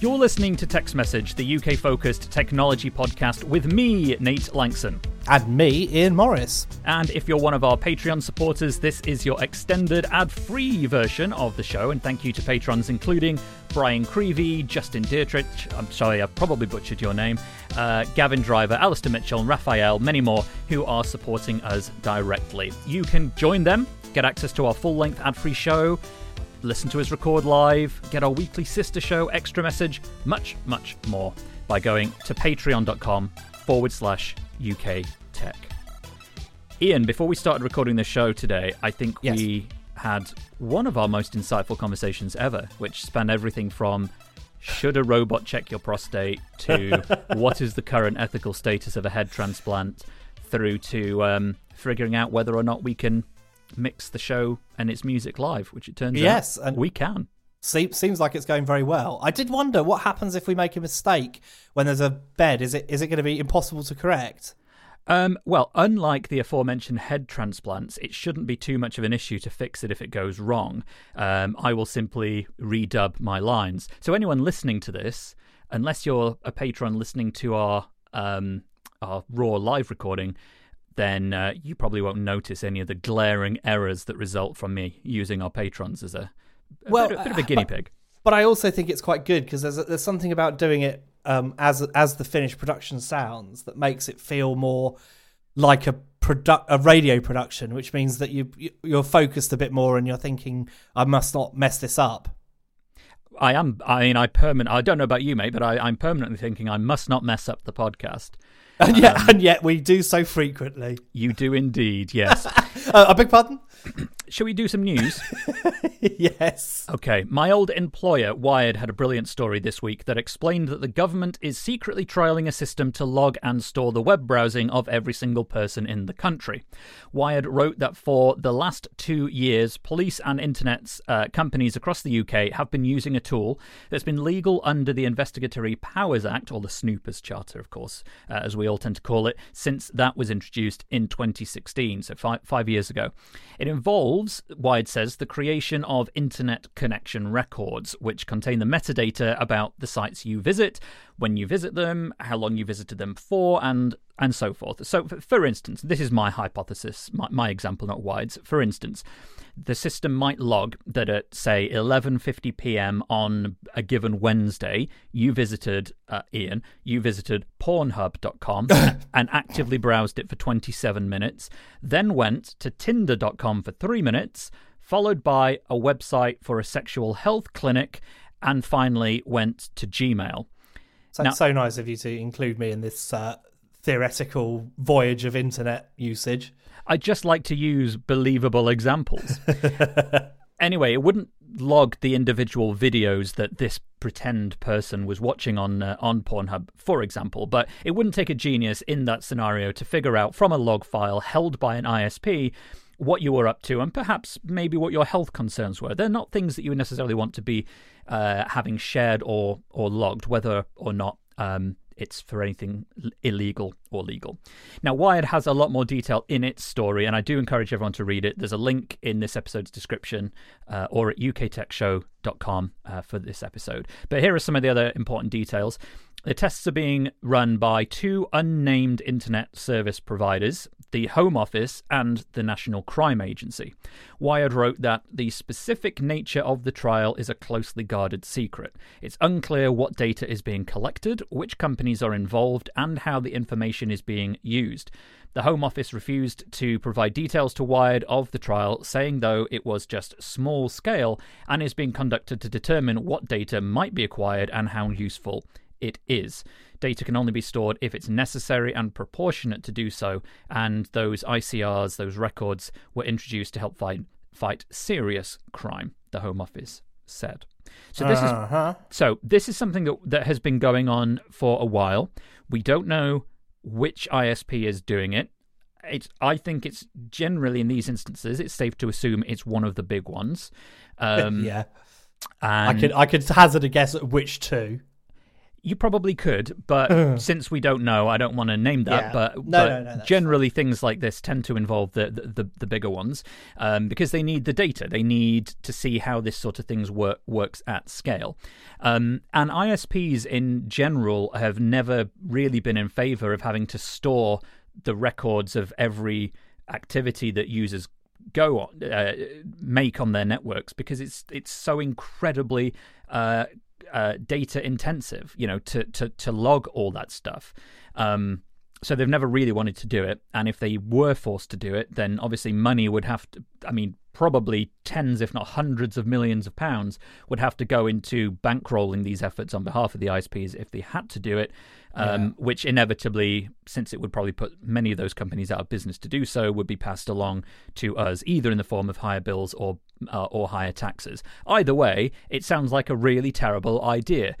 You're listening to Tech's Message, the UK focused technology podcast with me, Nate Lanxon. And me, Ian Morris. And if you're one of our Patreon supporters, this is your extended ad free version of the show. And thank you to patrons including Brian Creevy, Justin Dietrich, I'm sorry, I've probably butchered your name, uh, Gavin Driver, Alistair Mitchell, and Raphael, many more who are supporting us directly. You can join them, get access to our full length ad free show listen to us record live, get our weekly sister show, extra message, much, much more by going to patreon.com forward slash UK Tech. Ian, before we started recording the show today, I think Yes. we had one of our most insightful conversations ever, which spanned everything from should a robot check your prostate to what is the current ethical status of a head transplant through to um, figuring out whether or not we can mix the show and its music live, which it turns Yes, out and- we can. Se- seems like it's going very well. I did wonder what happens if we make a mistake when there's a bed. Is it is it going to be impossible to correct? Um, well, unlike the aforementioned head transplants, it shouldn't be too much of an issue to fix it if it goes wrong. Um, I will simply redub my lines. So anyone listening to this, unless you're a patron listening to our um, our raw live recording, then uh, you probably won't notice any of the glaring errors that result from me using our patrons as a, a Well, bit, a bit of a guinea but- pig. But I also think it's quite good because there's there's something about doing it um, as as the finished production sounds that makes it feel more like a produ- a radio production, which means that you- you're focused a bit more and you're thinking, I must not mess this up. I am. I mean, I permanent. I don't know about you, mate, but I, I'm permanently thinking I must not mess up the podcast. And yet, Um, and yet we do so frequently. You do indeed, yes. Uh, I beg pardon? Shall we do some news? yes. Okay, my old employer, Wired, had a brilliant story this week that explained that the government is secretly trialing a system to log and store the web browsing of every single person in the country. Wired wrote that for the last two years, police and internet uh, companies across the UK have been using a tool that's been legal under the Investigatory Powers Act, or the Snoopers Charter, of course, uh, as we all tend to call it, since that was introduced in 2016, so five, five years ago. It involves, Wired says, the creation of internet connection records, which contain the metadata about the sites you visit, when you visit them, how long you visited them for, and and so forth. So, for instance, this is my hypothesis, my, my example, not Wired's. For instance, the system might log that at say 11:50 p.m. on a given Wednesday, you visited uh, Ian, you visited Pornhub.com and actively browsed it for 27 minutes, then went to Tinder.com for three minutes, followed by a website for a sexual health clinic, and finally went to Gmail. So, Now- so nice of you to include me in this uh, theoretical voyage of internet usage. I just like to use believable examples. anyway, it wouldn't log the individual videos that this pretend person was watching on uh, on Pornhub, for example, but it wouldn't take a genius in that scenario to figure out from a log file held by an ISP what you were up to and perhaps maybe what your health concerns were. They're not things that you necessarily want to be uh, having shared or or logged, whether or not um, it's for anything illegal or legal. Now, Wired has a lot more detail in its story, and I do encourage everyone to read it. There's a link in this episode's description uh, or at uktechshow.com uh, for this episode. But here are some of the other important details. The tests are being run by two unnamed internet service providers, the Home Office and the National Crime Agency. Wired wrote that the specific nature of the trial is a closely guarded secret. It's unclear what data is being collected, which companies are involved, and how the information is being used. The Home Office refused to provide details to Wired of the trial, saying, though, it was just small scale and is being conducted to determine what data might be acquired and how useful it is. Data can only be stored if it's necessary and proportionate to do so, and those ICRs, those records, were introduced to help fight fight serious crime. The Home Office said. So this uh-huh. is so this is something that that has been going on for a while. We don't know which ISP is doing it. It's I think it's generally in these instances it's safe to assume it's one of the big ones. Um, yeah. and I could I could hazard a guess at which two. You probably could, but since we don't know, I don't want to name that. Yeah. But, No, but no, no, generally, things like this tend to involve the the, the, the bigger ones um, because they need the data. They need to see how this sort of things work works at scale. Um, and ISPs in general have never really been in favor of having to store the records of every activity that users go on uh, make on their networks because it's it's so incredibly uh, uh, data intensive, you know, to to to log all that stuff. Um, so they've never really wanted to do it, and if they were forced to do it, then obviously money would have to. I mean, probably tens, if not hundreds of millions of pounds would have to go into bankrolling these efforts on behalf of the ISPs if they had to do it. Um, Which inevitably, since it would probably put many of those companies out of business to do so, would be passed along to us either in the form of higher bills or uh, or higher taxes. Either way, it sounds like a really terrible idea.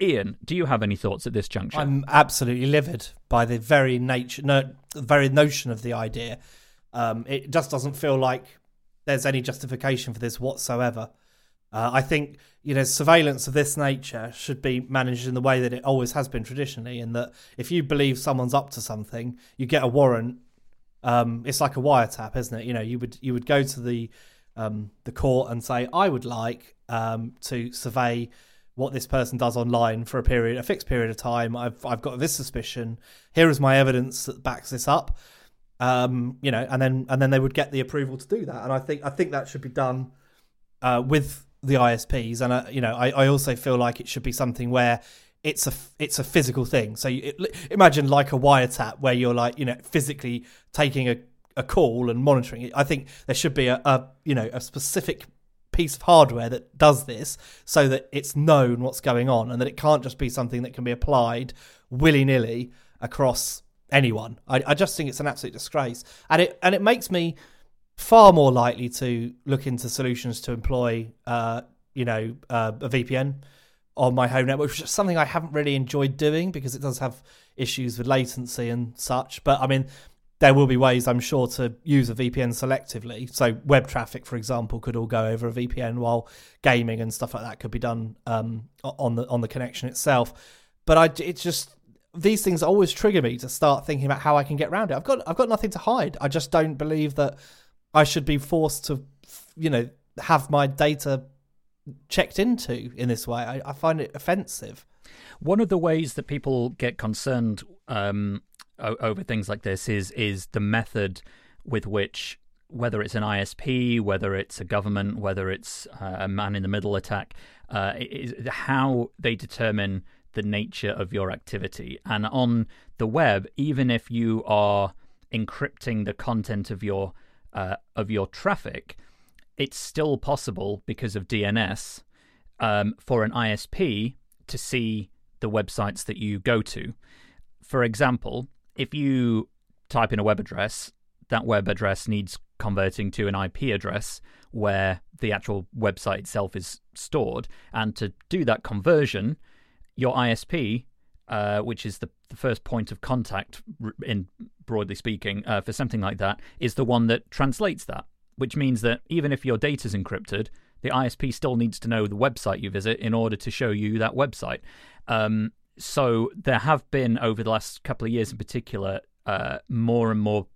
Ian, do you have any thoughts at this juncture? I'm absolutely livid by the very nature, no, the very notion of the idea. Um, it just doesn't feel like there's any justification for this whatsoever. Uh, I think you know surveillance of this nature should be managed in the way that it always has been traditionally, in that if you believe someone's up to something, you get a warrant. Um, it's like a wiretap, isn't it? You know, you would you would go to the um, the court and say, I would like um, to survey what this person does online for a period, a fixed period of time. I've I've got this suspicion. Here is my evidence that backs this up. Um, you know, and then and then they would get the approval to do that. And I think I think that should be done uh, with the ISPs. And uh, you know, I, I also feel like it should be something where it's a it's a physical thing. So you, it, imagine like a wiretap where you're like you know physically taking a, a call and monitoring it. I think there should be a, a you know a specific piece of hardware that does this so that it's known what's going on and that it can't just be something that can be applied willy nilly across anyone. I, I just think it's an absolute disgrace, and it and it makes me far more likely to look into solutions to employ, uh, you know, uh, a VPN on my home network, which is something I haven't really enjoyed doing because it does have issues with latency and such. But I mean, there will be ways, I'm sure, to use a VPN selectively. So web traffic, for example, could all go over a VPN, while gaming and stuff like that could be done um, on the on the connection itself. But I, it's just these things always trigger me to start thinking about how I can get around it. I've got I've got nothing to hide. I just don't believe that I should be forced to, you know, have my data checked into in this way. I, I find it offensive. One of the ways that people get concerned um, over things like this is is the method with which, whether it's an ISP, whether it's a government, whether it's uh, a man in the middle attack, uh, is how they determine the nature of your activity. And on the web, even if you are encrypting the content of your uh, of your traffic, it's still possible because of DNS um, for an ISP to see the websites that you go to. For example, if you type in a web address, that web address needs converting to an IP address where the actual website itself is stored. And to do that conversion, your ISP, uh, which is the, the first point of contact, in broadly speaking, uh, for something like that, is the one that translates that. Which means that even if your data is encrypted, the ISP still needs to know the website you visit in order to show you that website. Um, so there have been over the last couple of years, in particular, uh, more and more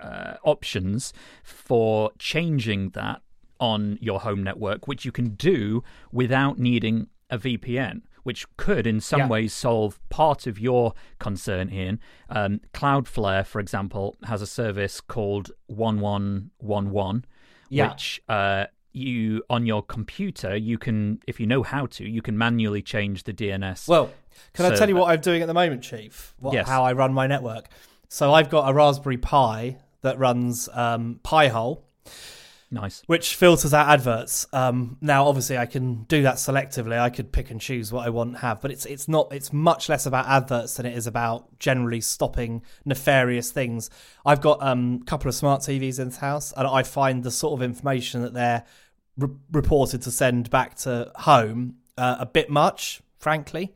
uh, options for changing that on your home network, which you can do without needing a VPN, which could in some Yeah. ways solve part of your concern, Ian. Um, Cloudflare, for example, has a service called 1111, Yeah. which uh, you on your computer you can, if you know how to, you can manually change the DNS. Well, can I tell you what I'm doing at the moment, Chief? What, Yes. How I run my network. So I've got a Raspberry Pi that runs um, Pi-hole. Nice. which filters out adverts. Um, now, obviously, I can do that selectively. I could pick and choose what I want to have, but it's it's not. It's much less about adverts than it is about generally stopping nefarious things. I've got um, a couple of smart TVs in this house, and I find the sort of information that they're re- reported to send back to home uh, a bit much, frankly.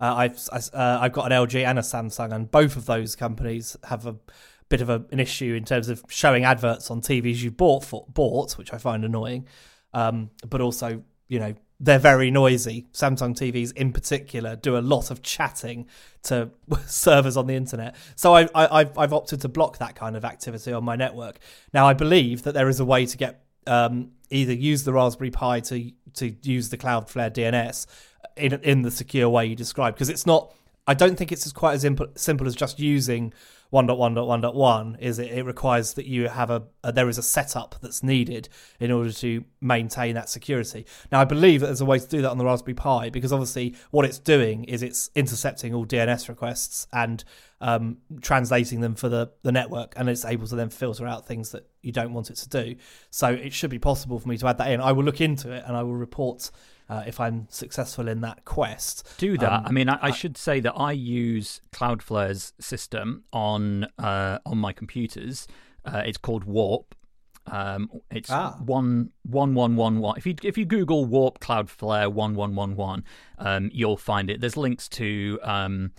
Uh, I've uh, I've got an LG and a Samsung, and both of those companies have a bit of a, an issue in terms of showing adverts on TVs you bought for, bought, which I find annoying. Um, but also, you know, they're very noisy. Samsung TVs, in particular, do a lot of chatting to servers on the internet. So I, I, I've, I've opted to block that kind of activity on my network. Now I believe that there is a way to get um, either use the Raspberry Pi to to use the Cloudflare DNS in in the secure way you described because it's not. I don't think it's as quite as imp- simple as just using 1.1.1.1 is it, it requires that you have a, a, there is a setup that's needed in order to maintain that security. Now I believe that there's a way to do that on the Raspberry Pi because obviously what it's doing is it's intercepting all DNS requests and um, translating them for the, the network and it's able to then filter out things that you don't want it to do. So it should be possible for me to add that in. I will look into it and I will report uh, if I'm successful in that quest. Do that. Um, I mean, I, I, should say that I use Cloudflare's system on uh, on my computers. Uh, it's called Warp. Um, it's Ah. one one one one one. If you if you Google Warp Cloudflare one one one one, um, you'll find it. There's links to um,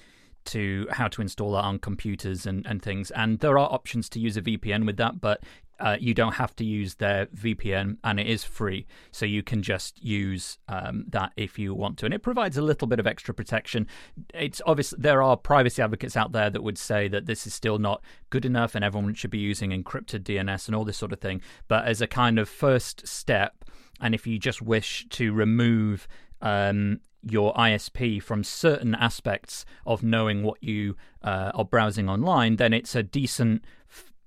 to how to install that on computers and, and things. And there are options to use a VPN with that, but uh, you don't have to use their VPN, and it is free. So you can just use um, that if you want to, and it provides a little bit of extra protection. It's obvious there are privacy advocates out there that would say that this is still not good enough, and everyone should be using encrypted DNS and all this sort of thing. But as a kind of first step, and if you just wish to remove um, your ISP from certain aspects of knowing what you uh, are browsing online, then it's a decent.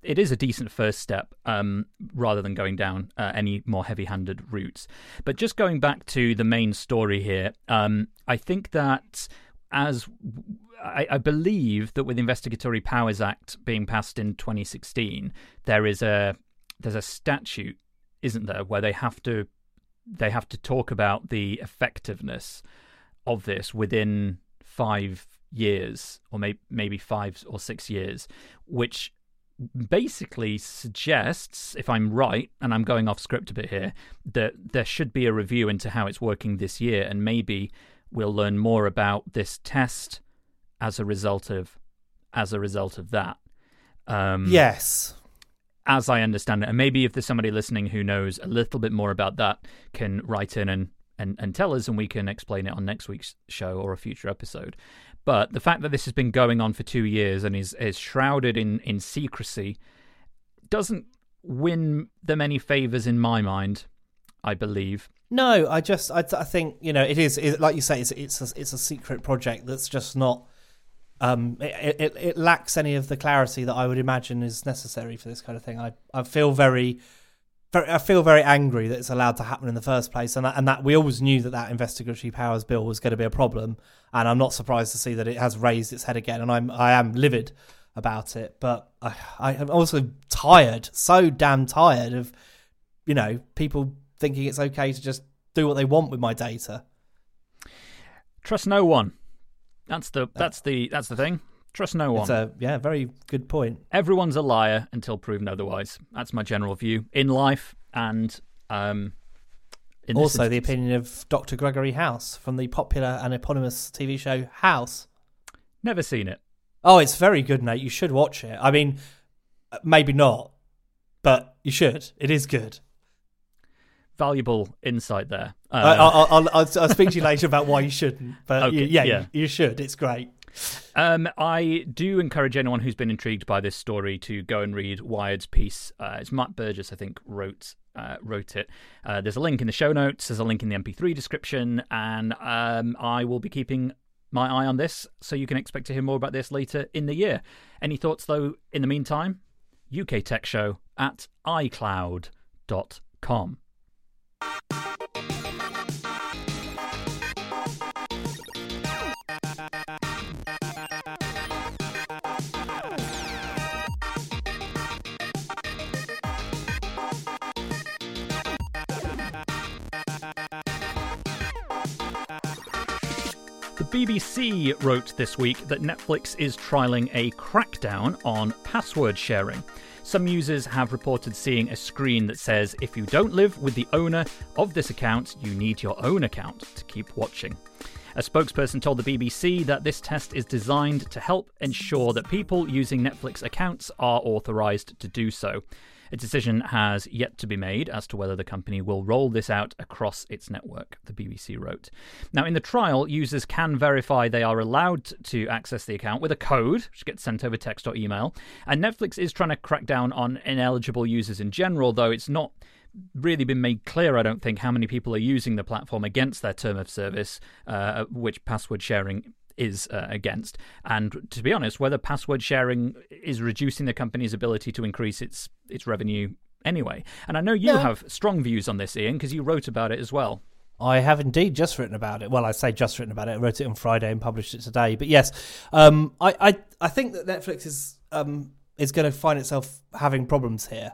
It is a decent first step, um, rather than going down uh, any more heavy-handed routes. But just going back to the main story here, um, I think that as I, I believe that with the Investigatory Powers Act being passed in 2016, there is a there's a statute, isn't there, where they have to they have to talk about the effectiveness of this within five years, or may- maybe five or six years, which basically suggests, if I'm right, and I'm going off script a bit here, that there should be a review into how it's working this year, and maybe we'll learn more about this test as a result of as a result of that. Um, Yes. as I understand it. And maybe if there's somebody listening who knows a little bit more about that, can write in and, and, and tell us, and we can explain it on next week's show or a future episode. But the fact that this has been going on for two years and is, is shrouded in, in secrecy doesn't win them any favors in my mind, I believe. No, I just I, I think you know it is it, like you say it's it's a, it's a secret project that's just not um it, it it lacks any of the clarity that I would imagine is necessary for this kind of thing. I I feel very very I feel very angry that it's allowed to happen in the first place, and that, and that we always knew that that investigatory powers bill was going to be a problem, and I'm not surprised to see that it has raised its head again, and I'm I am livid about it, but I I am also tired, so damn tired of you know people thinking it's okay to just do what they want with my data. Trust no one. That's the that's the that's the thing. Trust no one. It's a yeah, very good point. Everyone's a liar until proven otherwise. That's my general view in life and um in also, the opinion of Dr. Gregory House from the popular and eponymous TV show House. Never seen it. Oh, it's very good, Nate. You should watch it. I mean, maybe not, but you should. It is good. Valuable insight there. Uh, I, I'll, I'll, I'll, I'll speak to you later about why you shouldn't. But Okay, you, yeah, yeah. You should. It's great. Um, I do encourage anyone who's been intrigued by this story to go and read Wired's piece. Uh, it's Matt Burgess, I think, wrote uh, wrote it. Uh, there's a link in the show notes. There's a link in the MP3 description, and um, I will be keeping my eye on this, so you can expect to hear more about this later in the year. Any thoughts, though? In the meantime, UK Tech Show at iCloud.com. BBC wrote this week that Netflix is trialling a crackdown on password sharing. Some users have reported seeing a screen that says if you don't live with the owner of this account, you need your own account to keep watching. A spokesperson told the BBC that this test is designed to help ensure that people using Netflix accounts are authorized to do so. A decision has yet to be made as to whether the company will roll this out across its network, the BBC wrote. Now, in the trial, users can verify they are allowed to access the account with a code, which gets sent over text or email. And Netflix is trying to crack down on ineligible users in general, though it's not really been made clear, I don't think, how many people are using the platform against their term of service, uh, which password sharing is uh, against. And to be honest, whether password sharing is reducing the company's ability to increase its its revenue anyway. And I know you have strong views on this, Ian, because you wrote about it as well. I have indeed just written about it. Well, I say just written about it. I wrote it on Friday and published it today. But yes, um, I, I I think that Netflix is um, is going to find itself having problems here,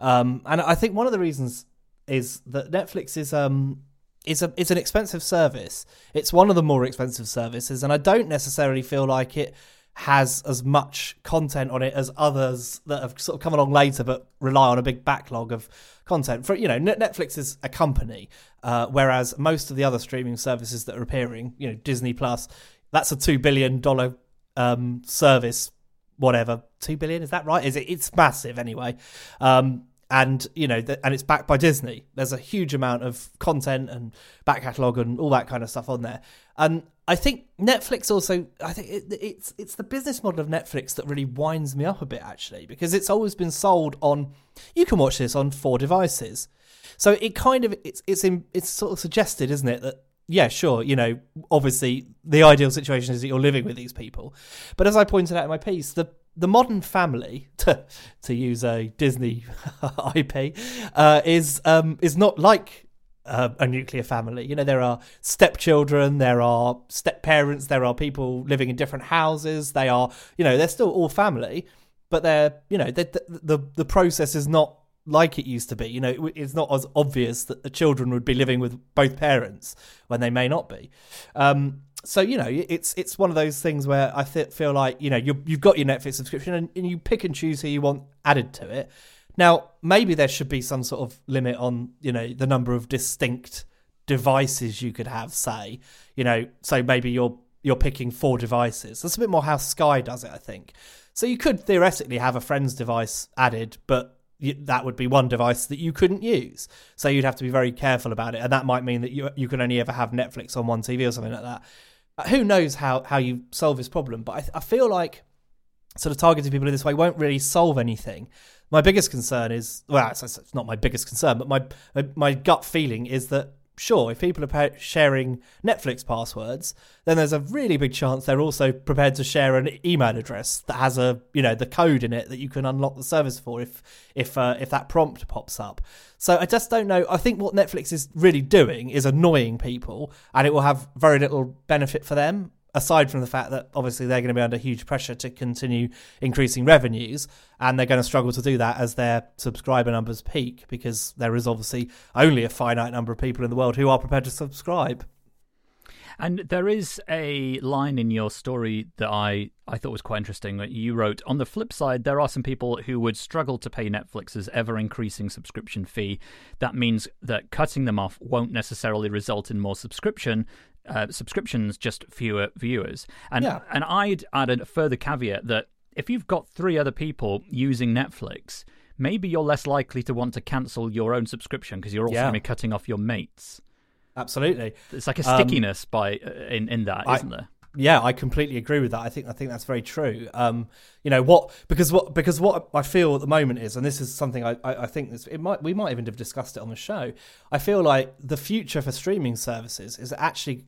um, and I think one of the reasons is that Netflix is um, it's a it's an expensive service. It's one of the more expensive services, and I don't necessarily feel like it has as much content on it as others that have sort of come along later, but rely on a big backlog of content. For you know, Netflix is a company, uh, whereas most of the other streaming services that are appearing, you know, Disney Plus, that's a two billion dollar um, service. Whatever, two billion is that right? Is it? It's massive anyway. Um, and you know, and it's backed by Disney. There's a huge amount of content and back catalog and all that kind of stuff on there. And I think Netflix also, I think it, it's it's the business model of Netflix that really winds me up a bit actually, because it's always been sold on you can watch this on four devices. So it kind of it's it's in, it's sort of suggested, isn't it, that yeah, sure, you know, obviously the ideal situation is that you're living with these people. But as I pointed out in my piece, the the modern family, to, to use a Disney IP, uh, is um, is not like uh, a nuclear family. You know, there are stepchildren, there are step parents, there are people living in different houses. They are, you know, they're still all family, but they're, you know, the the the process is not like it used to be. You know, it's not as obvious that the children would be living with both parents when they may not be. Um, so you know it's it's one of those things where I th- feel like you know you you've got your Netflix subscription and, and, you pick and choose who you want added to it. Now maybe there should be some sort of limit on you know the number of distinct devices you could have. Say you know so maybe you're you're picking four devices. That's a bit more how Sky does it, I think. So you could theoretically have a friend's device added, but that would be one device that you couldn't use. So you'd have to be very careful about it, and that might mean that you you can only ever have Netflix on one TV or something like that. Uh, who knows how how you solve this problem? But I, I feel like sort of targeting people in this way won't really solve anything. My biggest concern is well, it's, it's not my biggest concern, but my my gut feeling is that sure, if people are sharing Netflix passwords, then there's a really big chance they're also prepared to share an email address that has a you know the code in it that you can unlock the service for if if uh, if that prompt pops up. So I just don't know. I think what Netflix is really doing is annoying people, and it will have very little benefit for them aside from the fact that obviously they're going to be under huge pressure to continue increasing revenues, and they're going to struggle to do that as their subscriber numbers peak because there is obviously only a finite number of people in the world who are prepared to subscribe. And there is a line in your story that I, I thought was quite interesting. that You wrote, On the flip side, there are some people who would struggle to pay Netflix's ever increasing subscription fee. That means that cutting them off won't necessarily result in more subscription, uh, subscriptions, just fewer viewers. And yeah. and I'd add a further caveat that if you've got three other people using Netflix, maybe you're less likely to want to cancel your own subscription because you're also yeah. going to be cutting off your mates. Absolutely, it's like a stickiness um, by uh, in in that, I, isn't there? Yeah, I completely agree with that. I think I think that's very true. Um, you know what? Because what because what I feel at the moment is, and this is something I, I, I think this, it might we might even have discussed it on the show. I feel like the future for streaming services is actually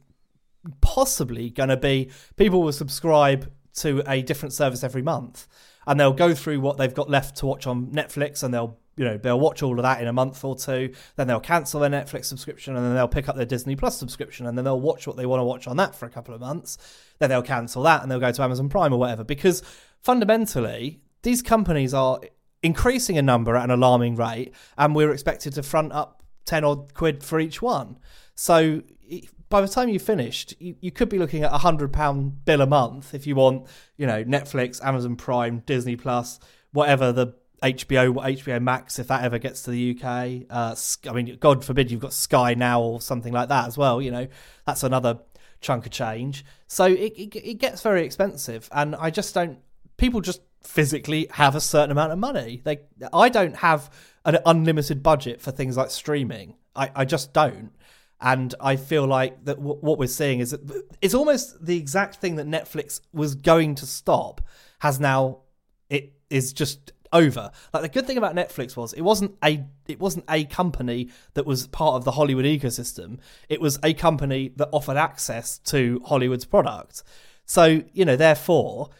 possibly going to be people will subscribe to a different service every month, and they'll go through what they've got left to watch on Netflix, and they'll you know they'll watch all of that in a month or two then they'll cancel their netflix subscription and then they'll pick up their disney plus subscription and then they'll watch what they want to watch on that for a couple of months. Then they'll cancel that and they'll go to amazon prime or whatever because fundamentally these companies are increasing in number at an alarming rate and we're expected to front up 10 odd quid for each one. So by the time you've finished, you, you could be looking at a hundred pound bill a month if you want, you know, Netflix, Amazon Prime, Disney Plus, whatever the HBO, HBO Max, if that ever gets to the UK. Uh, I mean, God forbid you've got Sky now or something like that as well. You know, that's another chunk of change. So it, it, it gets very expensive, and I just don't. People just physically have a certain amount of money. They, I don't have an unlimited budget for things like streaming. I, I just don't. And I feel like that w- what we're seeing is that it's almost the exact thing that Netflix was going to stop has now it is just over. Like the good thing about Netflix was it wasn't a it wasn't a company that was part of the Hollywood ecosystem. It was a company that offered access to Hollywood's product. So, you know, therefore,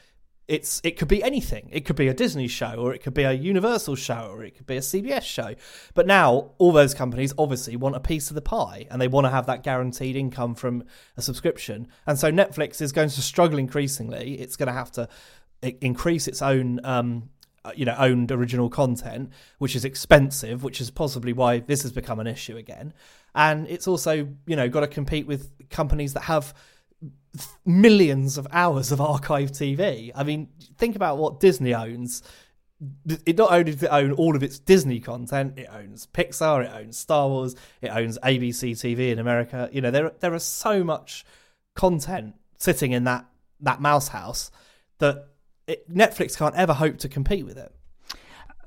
it's it could be anything. It could be a Disney show, or it could be a Universal show, or it could be a CBS show. But now all those companies obviously want a piece of the pie, and they want to have that guaranteed income from a subscription. And so Netflix is going to struggle increasingly. It's going to have to increase its own um, Uh, you know owned original content which is expensive which is possibly why this has become an issue again. And it's also you know got to compete with companies that have millions of hours of archive TV I mean think about what Disney owns. It not only does it own all of its Disney content, it owns Pixar, it owns Star Wars, it owns ABC TV in America. You know, there there is so much content sitting in that that mouse house that it, Netflix can't ever hope to compete with it.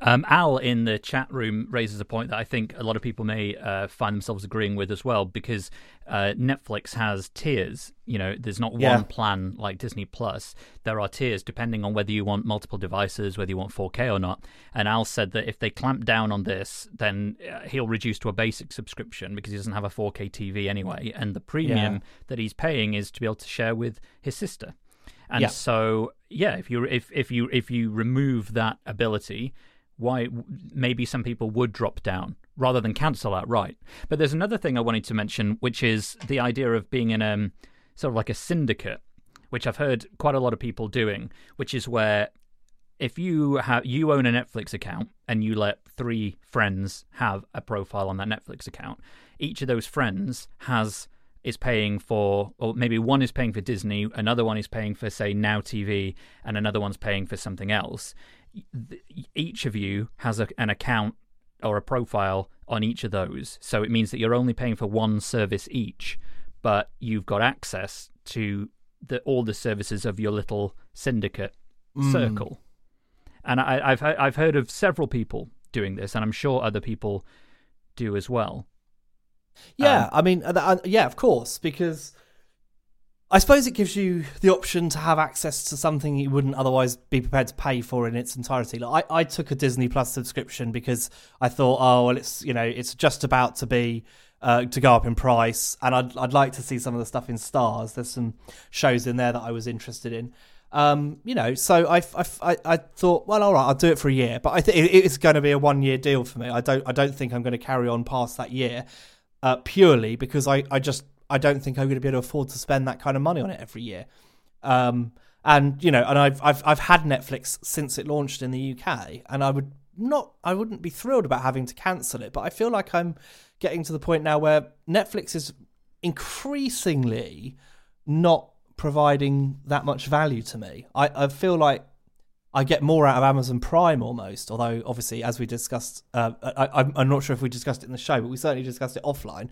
Um, Al in the chat room raises a point that I think a lot of people may uh, find themselves agreeing with as well, because uh, Netflix has tiers. You know, there's not yeah. one plan like Disney Plus. There are tiers depending on whether you want multiple devices, whether you want 4K or not. And Al said that if they clamp down on this, then uh, he'll reduce to a basic subscription because he doesn't have a 4K TV anyway, and the premium yeah. that he's paying is to be able to share with his sister. And yeah. so, yeah, if you if if you if you remove that ability, why maybe some people would drop down rather than cancel outright. But there's another thing I wanted to mention, which is the idea of being in a um, sort of like a syndicate, which I've heard quite a lot of people doing, which is where if you have you own a Netflix account and you let three friends have a profile on that Netflix account, each of those friends has is paying for, or maybe one is paying for Disney, another one is paying for, say, Now TV, and another one's paying for something else. Each of you has a, an account or a profile on each of those. So it means that you're only paying for one service each, but you've got access to the, all the services of your little syndicate mm. circle. And I, I've I've heard of several people doing this, and I'm sure other people do as well. Yeah, um, I mean, uh, uh, yeah, of course, because I suppose it gives you the option to have access to something you wouldn't otherwise be prepared to pay for in its entirety. Like I, I took a Disney Plus subscription because I thought, oh well, it's you know, it's just about to be uh, to go up in price, and I'd I'd like to see some of the stuff in stars. There's some shows in there that I was interested in. Um, you know, so I, I, I, thought, well, all right, I'll do it for a year, but I think it's going to be a one year deal for me. I don't I don't think I'm going to carry on past that year uh, purely because I, I just I don't think I'm going to be able to afford to spend that kind of money on it every year. Um, and you know, and I've I've I've had Netflix since it launched in the UK, and I would not I wouldn't be thrilled about having to cancel it, but I feel like I'm getting to the point now where Netflix is increasingly not providing that much value to me. I, I feel like I get more out of Amazon Prime almost. Although, obviously, as we discussed, uh, I, am not sure if we discussed it in the show, but we certainly discussed it offline.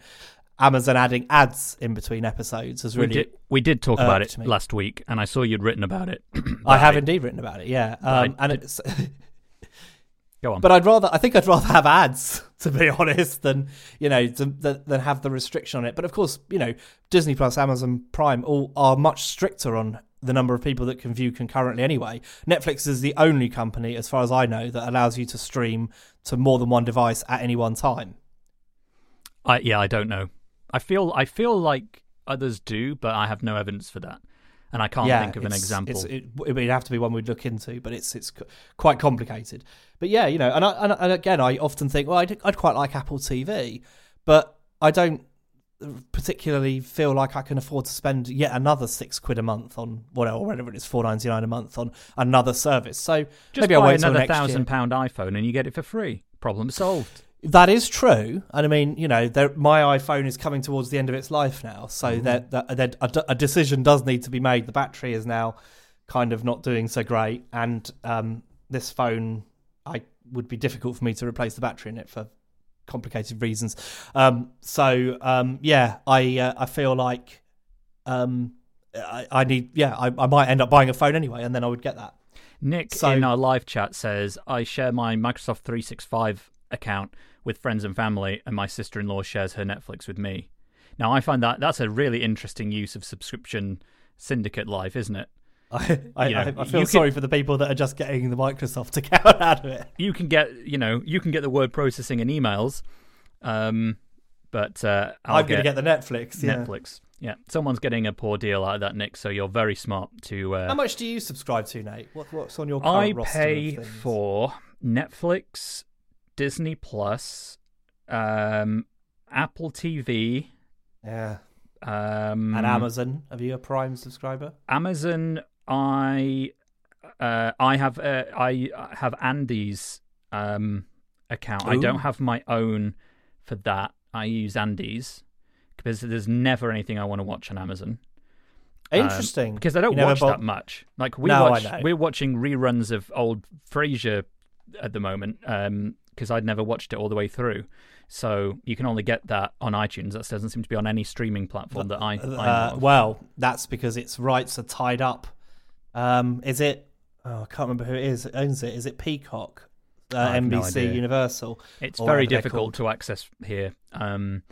Amazon adding ads in between episodes has really. We did, we did talk about it me. last week, and I saw you'd written about it. I have indeed written about it. Yeah, um, and it's. Go on. But I'd rather, I think I'd rather have ads, to be honest, than you know, to, than have the restriction on it. But of course, you know, Disney Plus, Amazon Prime, all are much stricter on the number of people that can view concurrently anyway. Netflix is the only company, as far as I know, that allows you to stream to more than one device at any one time. I yeah, I don't know. I feel I feel like others do, but I have no evidence for that, and I can't yeah, think of an example. it would have to be one we'd look into, but it's it's quite complicated. But yeah, you know, and I, and, and again, I often think, well, I'd, I'd quite like Apple TV, but I don't particularly feel like I can afford to spend yet another six quid a month on whatever, whatever it is, four ninety nine a month on another service. So just maybe buy I'll wait another thousand pound iPhone and you get it for free. Problem solved. That is true, and I mean, you know, my iPhone is coming towards the end of its life now, so that, that, that a, d- a decision does need to be made. The battery is now kind of not doing so great, and um, this phone, I would be difficult for me to replace the battery in it for complicated reasons. Um, so um, yeah, I uh, I feel like um, I, I need yeah I, I might end up buying a phone anyway, and then I would get that. Nick So- in our live chat says, I share my Microsoft 365 account with friends and family, and my sister in law shares her Netflix with me. Now, I find that that's a really interesting use of subscription syndicate life, isn't it? I, I, You know, I, I feel sorry for the people that are just getting the Microsoft account out of it. You can get, you know, you can get the word processing and emails, um, but uh, I'll I'm going to get the Netflix. Yeah. Netflix. Yeah, someone's getting a poor deal out of that, Nick. So you're very smart to. Uh, How much do you subscribe to, Nate? What, what's on your current I roster pay for Netflix, Disney Plus, um, Apple TV, yeah um, and Amazon. Have you a Prime subscriber? Amazon. I uh, I have uh, I have Andy's um, account. I don't have my own for that. I use Andy's because there's never anything I want to watch on Amazon. Um, Interesting. because I don't You watch that much. Like we no, watch, we're watching reruns of old Frasier at the moment because I'd never watched it all the way through. So you can only get that on iTunes. That doesn't seem to be on any streaming platform that I, I Uh, well, that's because its rights are tied up. Um, is it? Oh, I can't remember who it is. that owns it. Is it Peacock? Uh, I have no NBC. Universal. It's very difficult to access here. Um,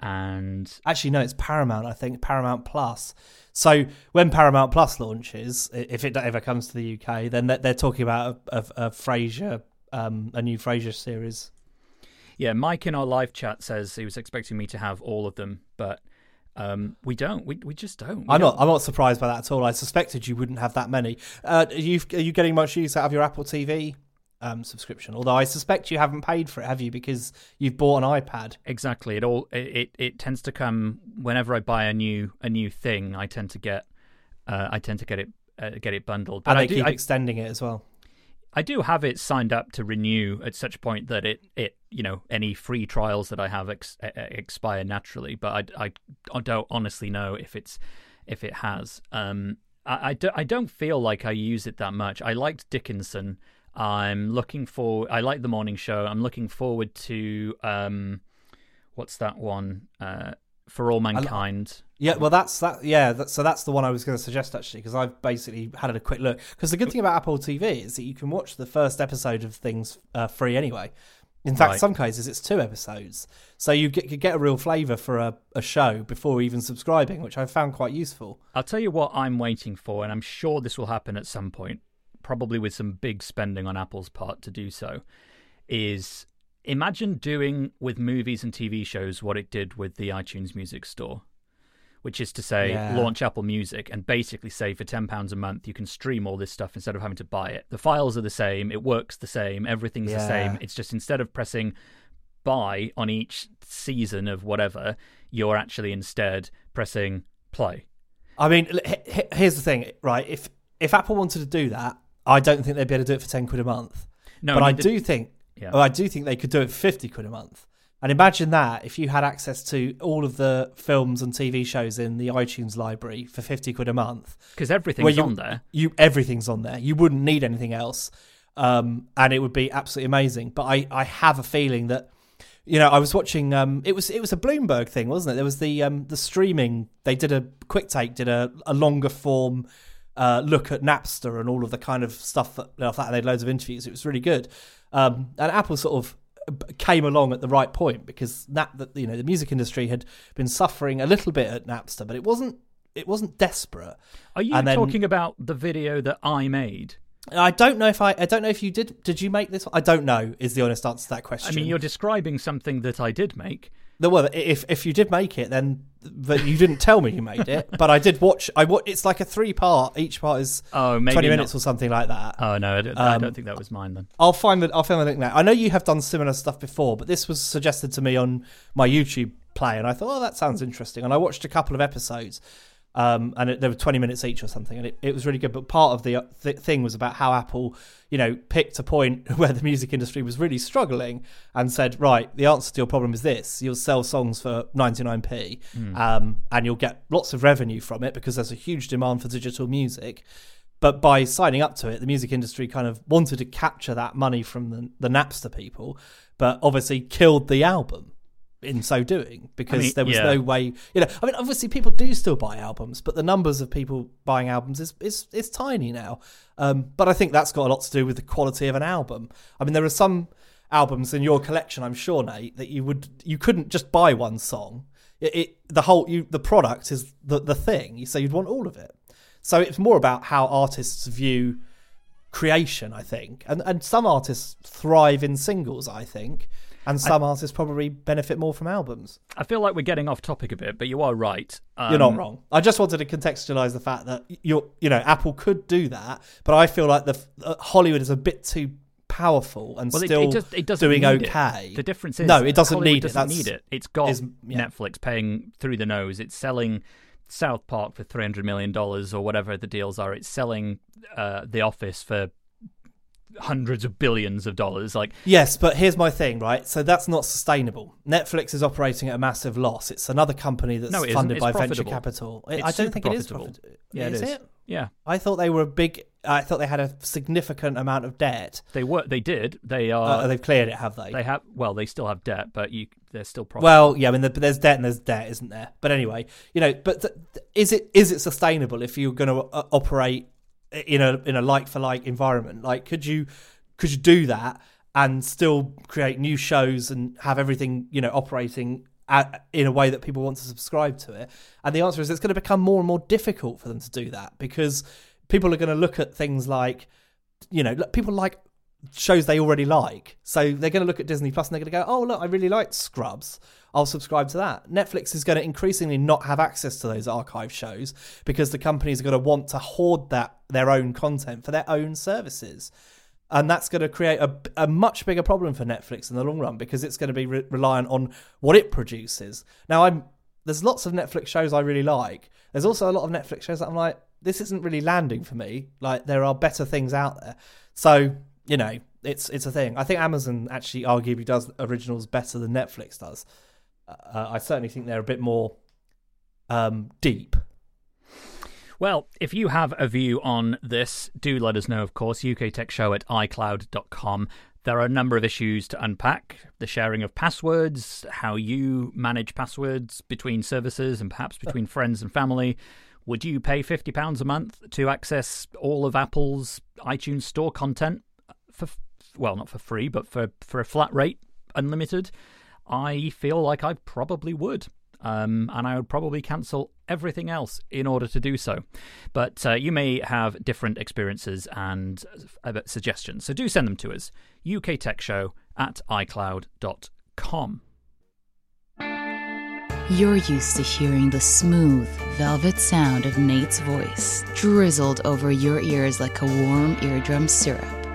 and Actually, no, it's Paramount. I think Paramount Plus. So when Paramount Plus launches, if it ever comes to the UK, then they're, they're talking about a, a, a Frasier, um, a new Frasier series. yeah, Mike in our live chat says he was expecting me to have all of them, but um, we don't. We we just don't. We I'm don't- not. I'm not surprised by that at all. I suspected you wouldn't have that many. Uh, are you are you getting much use out of your Apple TV um, subscription? Although I suspect you haven't paid for it, have you? Because you've bought an iPad. Exactly. It all it, it, tends to come whenever I buy a new a new thing. I tend to get uh, I tend to get it uh, get it bundled. But and I they do keep I, extending it as well. I do have it signed up to renew at such a point that it it you know any free trials that I have ex, expire naturally. But I, I I don't honestly know if it's if it has. Um, I I, do, I don't feel like I use it that much. I liked Dickinson. I'm looking for. I like the morning show. I'm looking forward to um, what's that one? Uh, for all mankind. Yeah, well, that's that. Yeah, that, so that's the one I was going to suggest actually, because I've basically had a quick look. Because the good thing about Apple TV is that you can watch the first episode of things uh, free anyway. In fact, Right. some cases it's two episodes, so you get, you get a real flavour for a, a show before even subscribing, which I found quite useful. I'll tell you what I'm waiting for, and I'm sure this will happen at some point, probably with some big spending on Apple's part to do so, is imagine doing with movies and TV shows what it did with the iTunes Music Store. Which is to say, Yeah. launch Apple Music and basically say for £10 a month, you can stream all this stuff instead of having to buy it. The files are the same, it works the same, everything's the same. It's just instead of pressing buy on each season of whatever, you're actually instead pressing play. I mean, l- he- he- here's the thing, right? If if Apple wanted to do that, I don't think they'd be able to do it for ten quid a month. No, but I neither- do think, Yeah. well, I do think they could do it for fifty quid a month. And imagine that if you had access to all of the films and TV shows in the iTunes library for fifty quid a month, because everything's you, on there. You everything's on there. You wouldn't need anything else, um, and it would be absolutely amazing. But I, I have a feeling that, you know, I was watching. Um, it was it was a Bloomberg thing, wasn't it? There was the um, the streaming. They did a quick take, did a, a longer form uh, look at Napster and all of the kind of stuff that, that. They had loads of interviews. It was really good. Um, and Apple sort of came along at the right point because that you know, the music industry had been suffering a little bit at Napster, but it wasn't it wasn't desperate. Are you And then- talking about the video that I made? I don't know if I. I don't know if you did. Did you make this? one? I don't know. Is the honest answer to that question? I mean, you're describing something that I did make. The, well, if if you did make it, then but you didn't tell me you made it. But I did watch. I wa- It's like a three part. Each part is Oh, twenty not. minutes or something like that. Oh no, I don't, I Um, don't think that was mine then. I'll find the I'll find the link now. I know you have done similar stuff before, but this was suggested to me on my YouTube play, and I thought, oh, that sounds interesting. And I watched a couple of episodes, um, and it, there were 20 minutes each or something, and it, it was really good. But part of the uh, th- thing was about how Apple, you know, picked a point where the music industry was really struggling and said, right, the answer to your problem is this: you'll sell songs for 99p, mm. um, and you'll get lots of revenue from it because there's a huge demand for digital music. But by signing up to it, the music industry kind of wanted to capture that money from the, the Napster people, but obviously killed the album in so doing because I mean, there was yeah. no way you know i mean obviously people do still buy albums but the numbers of people buying albums is is, is tiny now. Um, but i think that's got a lot to do with the quality of an album. I mean there are some albums in your collection i'm sure nate that you would you couldn't just buy one song. It, it the whole you the product is the the thing. So you'd want all of it. So it's more about how artists view creation i think. And and some artists thrive in singles i think and some I, artists probably benefit more from albums. I feel like we're getting off topic a bit, but you are right. Um, you're not wrong. I just wanted to contextualize the fact that you you know Apple could do that, but I feel like the uh, Hollywood is a bit too powerful and well, still it, it, just, it doesn't doing okay. It. The difference is no, it doesn't Hollywood need it. Doesn't need it. It's got is, yeah. Netflix paying through the nose. It's selling. South Park for three hundred million dollars or whatever the deals are. It's selling uh, The Office for hundreds of billions of dollars. Like yes, but here's my thing, right? So that's not sustainable. Netflix is operating at a massive loss. It's another company that's no, funded by profitable. venture capital. It's I don't think profitable. it is profitable. Yeah, is it is. It? Yeah, I thought they were a big. I thought they had a significant amount of debt. They were. They did. They are. Uh, they've cleared it, have they? They have. Well, they still have debt, but you, they're still profitable. Well, yeah. I mean, there's debt and there's debt, isn't there? But anyway, you know. But th- is it is it sustainable if you're going to uh, operate in a in a like for like environment? Like, could you could you do that and still create new shows and have everything you know operating at, in a way that people want to subscribe to it? And the answer is it's going to become more and more difficult for them to do that because people are going to look at things like you know people like shows they already like. So they're going to look at Disney Plus and they're going to go, "Oh, look, I really like Scrubs. I'll subscribe to that." Netflix is going to increasingly not have access to those archive shows because the companies are going to want to hoard that their own content for their own services and that's going to create a, a much bigger problem for Netflix in the long run because it's going to be re- reliant on what it produces. Now, I'm there's lots of Netflix shows I really like. There's also a lot of Netflix shows that I'm like, this isn't really landing for me. Like, there are better things out there. So, you know, it's it's a thing. I think Amazon actually arguably does originals better than Netflix does. Uh, I certainly think they're a bit more um, deep well, if you have a view on this, do let us know, of course. UK Tech Show at iCloud.com. There are a number of issues to unpack the sharing of passwords, how you manage passwords between services and perhaps between friends and family. Would you pay £50 a month to access all of Apple's iTunes Store content for, well, not for free, but for, for a flat rate, unlimited? I feel like I probably would. Um, and I would probably cancel everything else in order to do so. But uh, you may have different experiences and uh, suggestions, so do send them to us. UKTechShow at iCloud.com. You're used to hearing the smooth, velvet sound of Nate's voice drizzled over your ears like a warm eardrum syrup,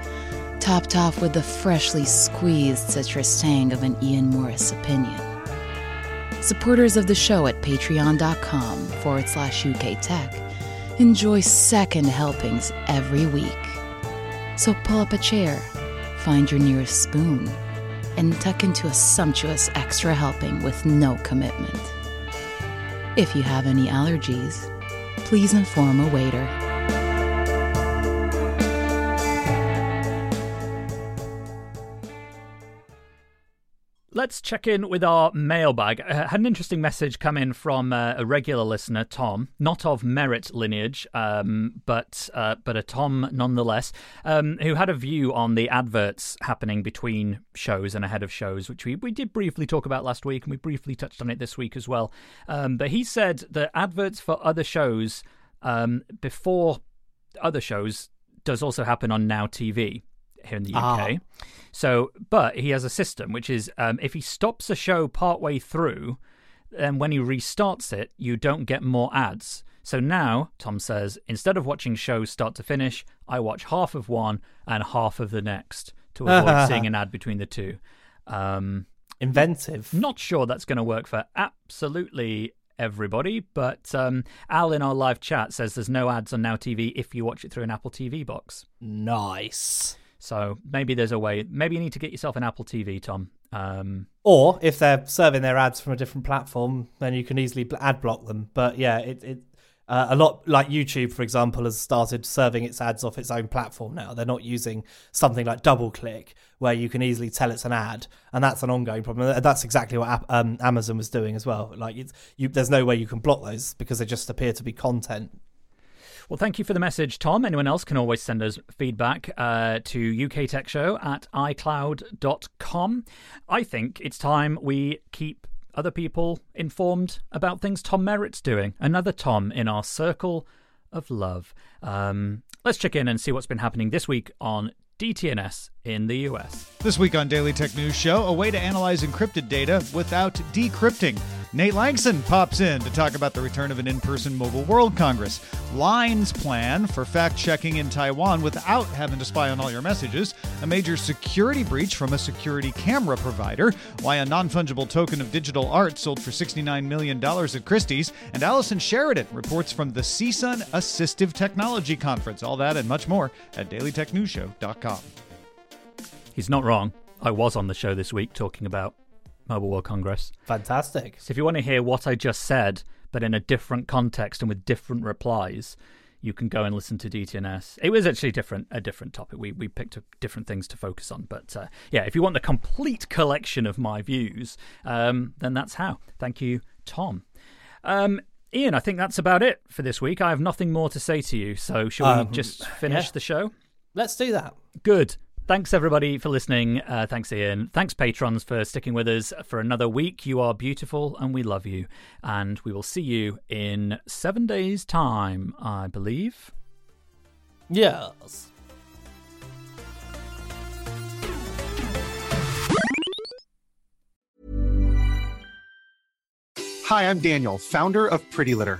topped off with the freshly squeezed citrus tang of an Ian Morris opinion. Supporters of the show at patreon.com forward slash UK Tech enjoy second helpings every week. So pull up a chair, find your nearest spoon, and tuck into a sumptuous extra helping with no commitment. If you have any allergies, please inform a waiter. Let's check in with our mailbag. I had an interesting message come in from uh, a regular listener, Tom, not of Merritt lineage, um, but uh, but a Tom nonetheless, um, who had a view on the adverts happening between shows and ahead of shows, which we, we did briefly talk about last week, and we briefly touched on it this week as well. Um, but he said that adverts for other shows um, before other shows does also happen on Now TV here in the UK. Ah. So, but he has a system which is um, if he stops a show partway through, then when he restarts it, you don't get more ads. So now, Tom says, instead of watching shows start to finish, I watch half of one and half of the next to avoid seeing an ad between the two. Um, Inventive. Not sure that's going to work for absolutely everybody. But um, Al in our live chat says there's no ads on Now TV if you watch it through an Apple TV box. Nice. So maybe there's a way. Maybe you need to get yourself an Apple TV, Tom. Um, Or if they're serving their ads from a different platform, then you can easily ad block them. But yeah, it, it uh, a lot like YouTube, for example, has started serving its ads off its own platform now. They're not using something like DoubleClick, where you can easily tell it's an ad, and that's an ongoing problem. That's exactly what um, Amazon was doing as well. Like, you, there's no way you can block those because they just appear to be content. Well, thank you for the message, Tom. Anyone else can always send us feedback uh, to uktechshow at icloud.com. I think it's time we keep other people informed about things Tom Merritt's doing. Another Tom in our circle of love. Um, let's check in and see what's been happening this week on DTNS in the US. This week on Daily Tech News Show, a way to analyze encrypted data without decrypting. Nate Lanxon pops in to talk about the return of an in person Mobile World Congress. Line's plan for fact checking in Taiwan without having to spy on all your messages. A major security breach from a security camera provider. Why a non fungible token of digital art sold for $69 million at Christie's. And Allison Sheridan reports from the CSUN Assistive Technology Conference. All that and much more at dailytechnewsshow.com. He's not wrong. I was on the show this week talking about Mobile World Congress. Fantastic. So if you want to hear what I just said, but in a different context and with different replies, you can go and listen to DTNS. It was actually different, a different topic. We we picked up different things to focus on. But uh, yeah, if you want the complete collection of my views, um, then that's how. Thank you, Tom. Um, Ian, I think that's about it for this week. I have nothing more to say to you. So shall Um, we just finish yeah. the show? Let's do that. Good. Thanks, everybody, for listening. Uh, thanks, Ian. Thanks, patrons, for sticking with us for another week. You are beautiful and we love you. And we will see you in seven days' time, I believe. Yes. Hi, I'm Daniel, founder of Pretty Litter.